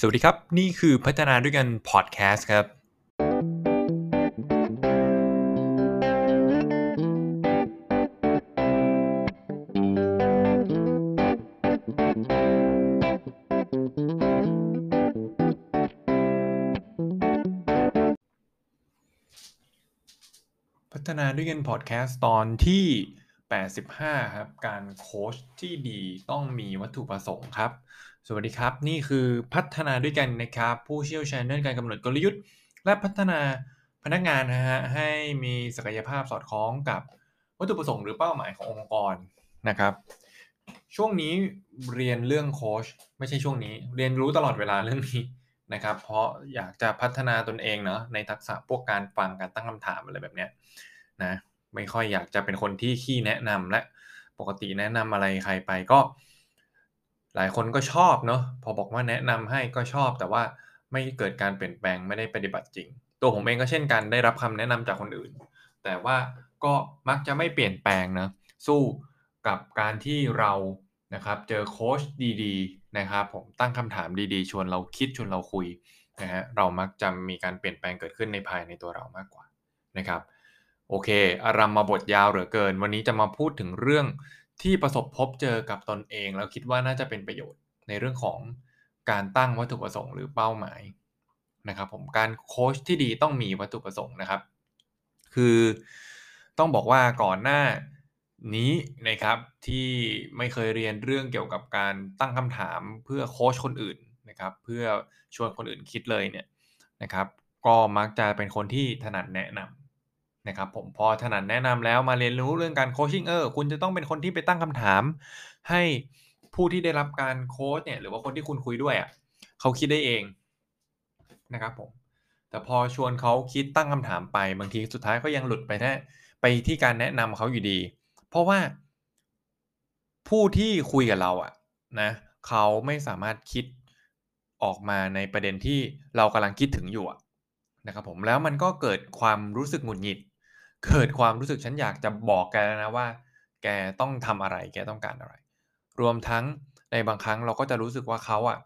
สวัสดีครับ นี่คือพัฒนาด้วยกันพอดแคสต์ครับ พัฒนาด้วยกันพอดแคสต์ตอนที่ 85 ครับ การโค้ชที่ดีต้องมีวัตถุประสงค์ครับ สวัสดีครับ นี่คือพัฒนาด้วยกันนะครับ ผู้เชี่ยวชาญด้านการกำหนดกลยุทธ์ และพัฒนาพนักงานนะฮะให้มีศักยภาพสอดคล้องกับวัตถุประสงค์หรือเป้าหมายขององค์กรนะครับ ช่วงนี้เรียนเรื่องโค้ชไม่ใช่ช่วงนี้ เรียนรู้ตลอดเวลาเรื่องนี้นะครับ เพราะอยากจะพัฒนาตนเองเนาะในทักษะพวกการฟังการตั้งคำถามอะไรแบบเนี้ยนะ ไม่ค่อยอยากจะเป็นคนที่ขี้แนะนำและปกติแนะนำอะไรใครไปก็ หลายคนก็ชอบเนาะพอบอกว่าแนะนำให้ก็ชอบ แต่ว่าไม่เกิดการเปลี่ยนแปลงไม่ได้ปฏิบัติจริง ตัวผมเองก็เช่นกันได้รับคำแนะนำจากคนอื่น แต่ว่าก็มักจะไม่เปลี่ยนแปลงนะสู้กับการที่เรานะครับเจอโค้ชดีๆนะครับผมตั้งคำถามดีๆ ชวนเราคิดชวนเราคุยนะฮะเรามักจะมีการเปลี่ยนแปลงเกิดขึ้นในภายในตัวเรามากกว่านะครับ โอเค อารัมมาบทยาวเหลือเกิน วันนี้จะมาพูดถึงเรื่องที่ประสบพบเจอกับตนเอง แล้วคิดว่าน่าจะเป็นประโยชน์ในเรื่องของการตั้งวัตถุประสงค์หรือเป้าหมายนะครับผมการโค้ชที่ดีต้องมีวัตถุประสงค์นะครับ คือต้องบอกว่าก่อนหน้านี้นะครับที่ไม่เคยเรียนเรื่องเกี่ยวกับการตั้งคำถามเพื่อโค้ชคนอื่นนะครับ เพื่อชวนคนอื่นคิดเลยเนี่ยนะครับ ก็มักจะเป็นคนที่ถนัดแนะนำ นะครับผมพอถนัดแนะนำแล้วมาเรียนรู้เรื่องการโคชชิ่งเออคุณจะต้องเป็นคนที่ไปตั้งคำถาม ให้ผู้ที่ได้รับการโค้ชเนี่ยหรือว่าคนที่คุณคุยด้วยอะ่ะเขาคิดได้เองนะครับผมแต่พอชวนเขาคิดตั้งคำถามไปบางทีสุดท้ายก็ยังหลุดไปแค่ไปที่การแนะนำเขาอยู่ดี เพราะว่าผู้ที่คุยกับเราอะนะเขาไม่สามารถคิดออกมาในประเด็นที่เรากำลังคิดถึงอยู่ะนะครับผมแล้วมันก็เกิดความรู้สึกหงุดหงิด เกิดความรู้สึกฉันอยากจะบอกแกแล้วนะว่า แกต้องทำอะไร แกต้องการอะไร รวมทั้งในบางครั้งเราก็จะรู้สึกว่าเขาอะ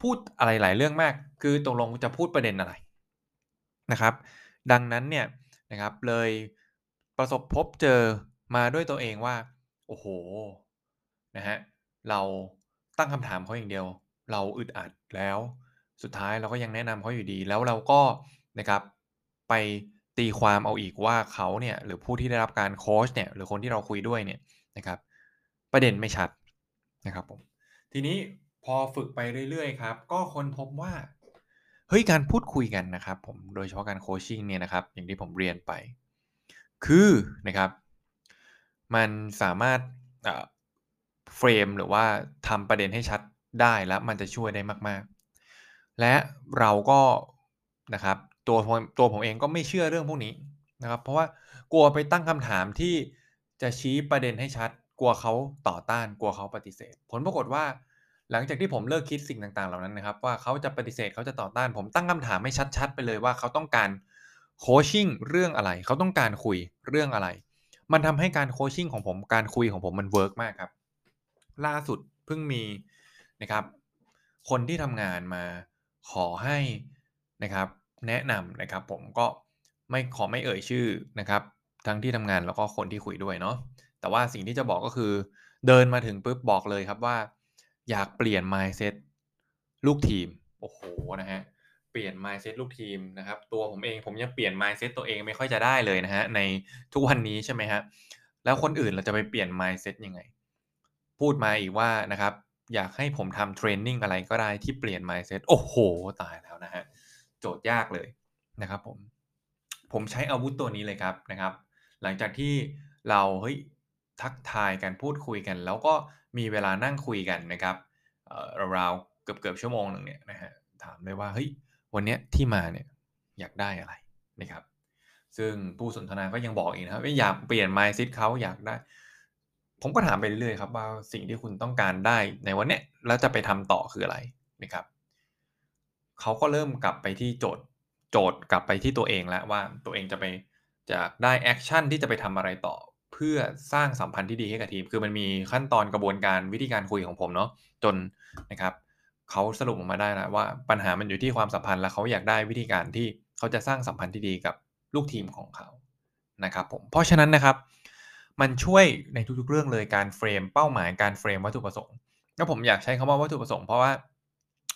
พูดอะไรหลายเรื่องมาก คือตกลงจะพูดประเด็นอะไรนะครับ ดังนั้นเนี่ยนะครับเลยประสบพบเจอมาด้วยตัวเองว่า โอ้โหนะฮะเราตั้งคำถามเขาอย่างเดียว เราอึดอัดแล้ว สุดท้ายเราก็ยังแนะนำเขาอยู่ดี แล้วเราก็นะครับไป ตีความเอาอีกว่าเขาเนี่ยหรือผู้ที่ได้รับการโค้ชเนี่ยหรือคนที่เราคุยด้วยเนี่ยนะครับ ประเด็นไม่ชัดนะครับผมทีนี้พอฝึกไปเรื่อยๆครับ ก็ค้นพบว่าเฮ้ยการพูดคุยกันนะครับ ผมโดยเฉพาะการโคชชิ่งเนี่ยนะครับ อย่างที่ผมเรียนไป คือนะครับมันสามารถเฟรมหรือว่าทำประเด็นให้ชัดได้แล้วมันจะช่วยได้มาก ๆ และเราก็นะครับ ตัวตัวผมเองก็ไม่เชื่อเรื่องพวกนี้นะครับ เพราะว่ากลัวไปตั้งคำถามที่จะชี้ประเด็นให้ชัด กลัวเขาต่อต้าน กลัวเขาปฏิเสธ ผลปรากฏว่า หลังจากที่ผมเลิกคิดสิ่งต่างๆ เหล่านั้นนะครับ ว่าเขาจะปฏิเสธเขาจะต่อต้าน ผมตั้งคำถามไม่ชัด ๆ ไปเลยว่าเขาต้องการcoaching เรื่องอะไร เขาต้องการคุยเรื่องอะไร มันทำให้การ coaching ของผมการคุยของผมมัน work มากครับ ล่าสุดเพิ่งมีนะครับ คนที่ทำงานมาขอให้นะครับ แนะนำนะครับ ผมก็ไม่ขอไม่เอ่ยชื่อนะครับ ทั้งที่ทำงานแล้วก็คนที่คุยด้วยเนาะแต่ว่าสิ่งที่จะบอกก็คือ เดินมาถึงปุ๊บบอกเลยครับว่า อยากเปลี่ยน mindset ลูกทีมโอ้โหนะฮะเปลี่ยน mindset ลูกทีมนะครับ ตัวผมเองผมยังเปลี่ยน mindset ตัวเองไม่ค่อยจะได้เลยนะฮะในทุกวันนี้ใช่ไหมฮะแล้วคนอื่นเราจะไปเปลี่ยน mindset ยังไง พูดมาอีกว่านะครับ อยากให้ผมทำเทรนนิ่งอะไรก็ได้ที่เปลี่ยน mindset โอ้โห ตายแล้วนะฮะ โจทย์ยากเลยนะครับผมผมใช้อาวุธตัวนี้เลยครับนะครับ หลังจากที่เราเฮ้ยทักทายกันพูดคุยกัน แล้วก็มีเวลานั่งคุยกันนะครับราวๆเกือบเกือบชั่วโมงหนึ่งเนี่ยนะฮะถามเลยว่าเฮ้ยวันนี้ที่มาเนี่ยอยากได้อะไรนะครับ ซึ่งผู้สนทนาก็ยังบอกอีกนะครับว่าอยากเปลี่ยน mindset เขาอยากได้ ผมก็ถามไปเรื่อยๆครับว่าสิ่งที่คุณต้องการได้ในวันนี้แล้วจะไปทำต่อคืออะไรนะครับ เขาก็เริ่มกลับไปที่โจทย์โจทย์กลับไปที่ตัวเองแล้วว่าตัวเองจะไปจะได้ action ที่จะไปทำอะไรต่อ เพื่อสร้างสัมพันธ์ที่ดีให้กับทีม คือมันมีขั้นตอนกระบวนการวิธีการคุยของผมเนาะจนนะครับเขาสรุปออกมาได้แล้วว่าปัญหามันอยู่ที่ความสัมพันธ์และเขาอยากได้วิธีการที่เขาจะสร้างสัมพันธ์ที่ดีกับลูกทีมของเขานะครับผมเพราะฉะนั้นนะครับ มันช่วยในทุกๆเรื่องเลยการเฟรมเป้าหมายการเฟรมวัตถุประสงค์แล้วผมอยากใช้คำว่าวัตถุประสงค์เพราะว่า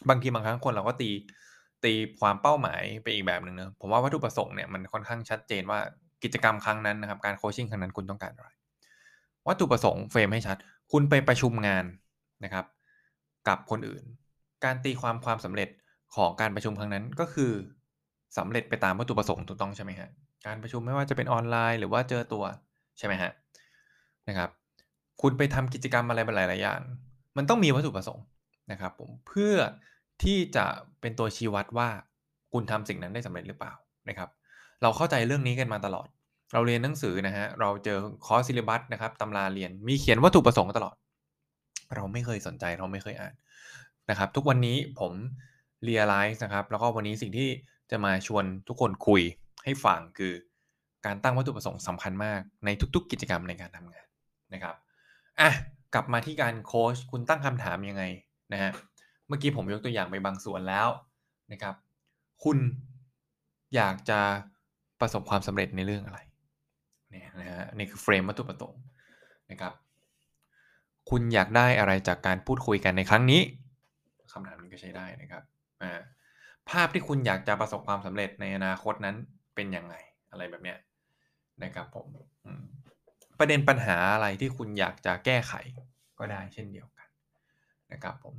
บางทีบางครั้งคนเราก็ตี ตีความเป้าหมายไปอีกแบบหนึ่งเนะผมว่าวัตถุประสงค์เนี่ยมันค่อนข้างชัดเจนว่ากิจกรรมครั้งนั้นนะครับ การโคชชิ่งครั้งนั้นคุณต้องการอะไร วัตถุประสงค์เฟรมให้ชัด คุณไปประชุมงานนะครับ กับคนอื่น การตีความความสำเร็จของการประชุมครั้งนั้นก็คือสำเร็จไปตามวัตถุประสงค์ถูกต้องใช่ไหมฮะการประชุมไม่ว่าจะเป็นออนไลน์ หรือว่าเจอตัวใช่ไหมฮะนะครับ คุณไปทำกิจกรรมอะไรหลายๆอย่าง มันต้องมีวัตถุประสงค์นะครับผมเพื่อ ที่จะเป็นตัวชี้วัดว่าคุณทำสิ่งนั้นได้สำเร็จหรือเปล่านะครับ เราเข้าใจเรื่องนี้กันมาตลอด เราเรียนหนังสือนะฮะเราเจอคอร์สซิลิบัสนะครับตำราเรียนมีเขียนวัตถุประสงค์ตลอด เราไม่เคยสนใจเราไม่เคยอ่านนะครับ ทุกวันนี้ผมเรียลไลซ์นะครับ แล้วก็วันนี้สิ่งที่จะมาชวนทุกคนคุยให้ฟังคือการตั้งวัตถุประสงค์สำคัญมากในทุก ๆ กิจกรรมในการทำงานนะครับอะกลับมาที่การโค้ชคุณตั้งคำถามยังไงนะฮะ เมื่อกี้ผมยกตัวอย่างไปบางส่วนแล้วนะครับ คุณอยากจะประสบความสำเร็จในเรื่องอะไรเนี่ยนะฮะนี่คือเฟรมวัตถุประสงค์นะครับ คุณอยากได้อะไรจากการพูดคุยกันในครั้งนี้คำถามนี้ก็ใช้ได้นะครับภาพที่คุณอยากจะประสบความสำเร็จในอนาคตนั้นเป็นยังไงอะไรแบบเนี้ยนะครับผมประเด็นปัญหาอะไรที่คุณอยากจะแก้ไขก็ได้เช่นเดียวกันนะครับผม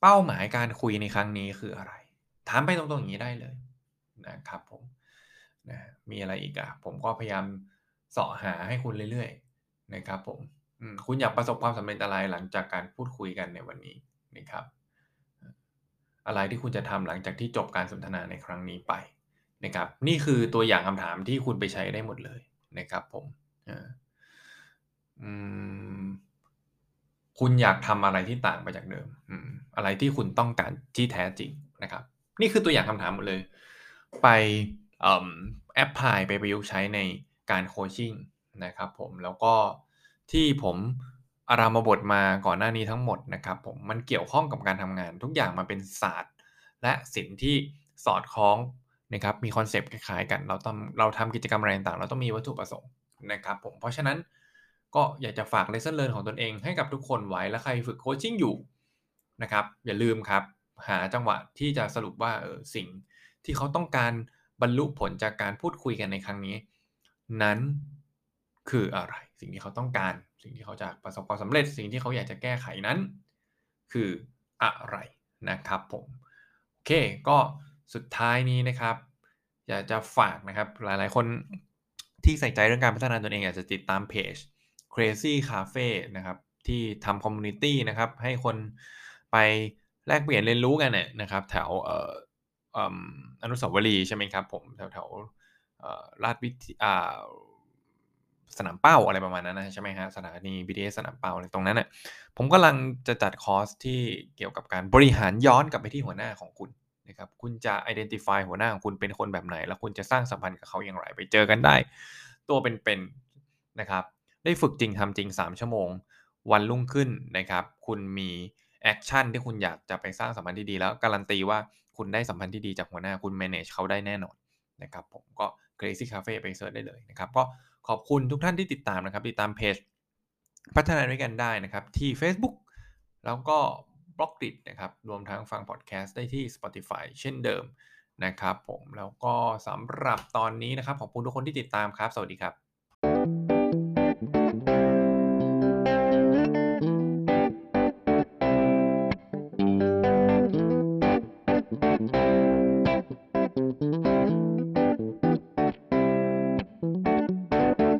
เป้าหมายการคุยในครั้งนี้คืออะไร ถามไปตรงๆอย่างนี้ได้เลยนะครับผมนะมีอะไรอีกอะผมก็พยายามเสาะหาให้คุณเรื่อยๆนะครับผมคุณอยากประสบความสำเร็จอะไรหลังจากการพูดคุยกันในวันนี้นะครับ อะไรที่คุณจะทำหลังจากที่จบการสนทนาในครั้งนี้ไปนะครับ นี่คือตัวอย่างคำถามที่คุณไปใช้ได้หมดเลยนะครับ ผม คุณอยากทำอะไรที่ต่างไปจากเดิมอะไรที่คุณต้องการที่แท้จริงนะครับ นี่คือตัวอย่างคำถามหมดเลย ไปแอปพลายไปประยุกต์ใช้ในการโคชชิ่งนะครับผมแล้วก็ที่ผมอารามาบทมาก่อนหน้านี้ทั้งหมดนะครับผมมันเกี่ยวข้องกับการทำงาน ทุกอย่างมันเป็นศาสตร์ และศิลป์ที่สอดคล้องนะครับมี concept คล้ายๆกัน เราต้องเราทำกิจกรรมอะไรต่างเราต้องมีวัตถุประสงค์นะครับผมเพราะฉะนั้น ก็อยากจะฝาก lesson learned ของตนเองให้กับทุกคนไว้และใครฝึก coaching อยู่นะครับอย่าลืมครับหาจังหวะที่จะสรุปว่าเออสิ่งที่เขาต้องการบรรลุผลจากการพูดคุยกันในครั้งนี้ นั้นคืออะไร สิ่งที่เขาต้องการ สิ่งที่เขาจะประสบความสำเร็จ สิ่งที่เขาอยากจะแก้ไขนั้น คืออะไรนะครับผมโอเคก็สุดท้ายนี้นะครับ อยากจะฝากนะครับหลายๆคนที่ใส่ใจเรื่องการพัฒนาตนเองอยากจะติดตามเพจ Crazy Cafe นะครับที่ทำ community นะครับให้คนไปแลกเปลี่ยนเรียนรู้กันเนี่ยนะครับแถวเอ่ออนุสาวรีย์ใช่ไหมครับผมแถวแถวลาดวิทยาสนามเป้าอะไรประมาณนั้นนะใช่ไหมฮะสถานี BTS สนามเป้าอะไรตรงนั้นน่ะผมกำลังจะจัดคอร์สที่เกี่ยวกับการบริหารย้อนกลับไปที่หัวหน้าของคุณนะครับคุณจะ identify หัวหน้าของคุณเป็นคนแบบไหน แล้วคุณจะสร้างสัมพันธ์กับเขาอย่างไร ไปเจอกันได้ ตัวเป็นๆนะครับ ได้ฝึกจริงทำจริง 3 ชั่วโมง วันรุ่งขึ้นนะครับ คุณมี action ที่คุณอยากจะไปสร้างสัมพันธ์ที่ดีแล้วการันตีว่าคุณได้สัมพันธ์ที่ดีจากหัวหน้าคุณ manage เขาได้แน่นอนนะครับผมก็ crazy cafe ไป search ได้เลยนะครับก็ขอบคุณทุกท่านที่ติดตามนะครับ ติดตามเพจพัฒนาด้วยกันได้นะครับ ที่ Facebook แล้วก็บล็อกดินะครับ รวมทั้งฟังพอดแคสต์ได้ที่ Spotify เช่นเดิมนะครับผมแล้วก็สำหรับตอนนี้นะครับ ขอบคุณทุกคนที่ติดตามครับ สวัสดีครับ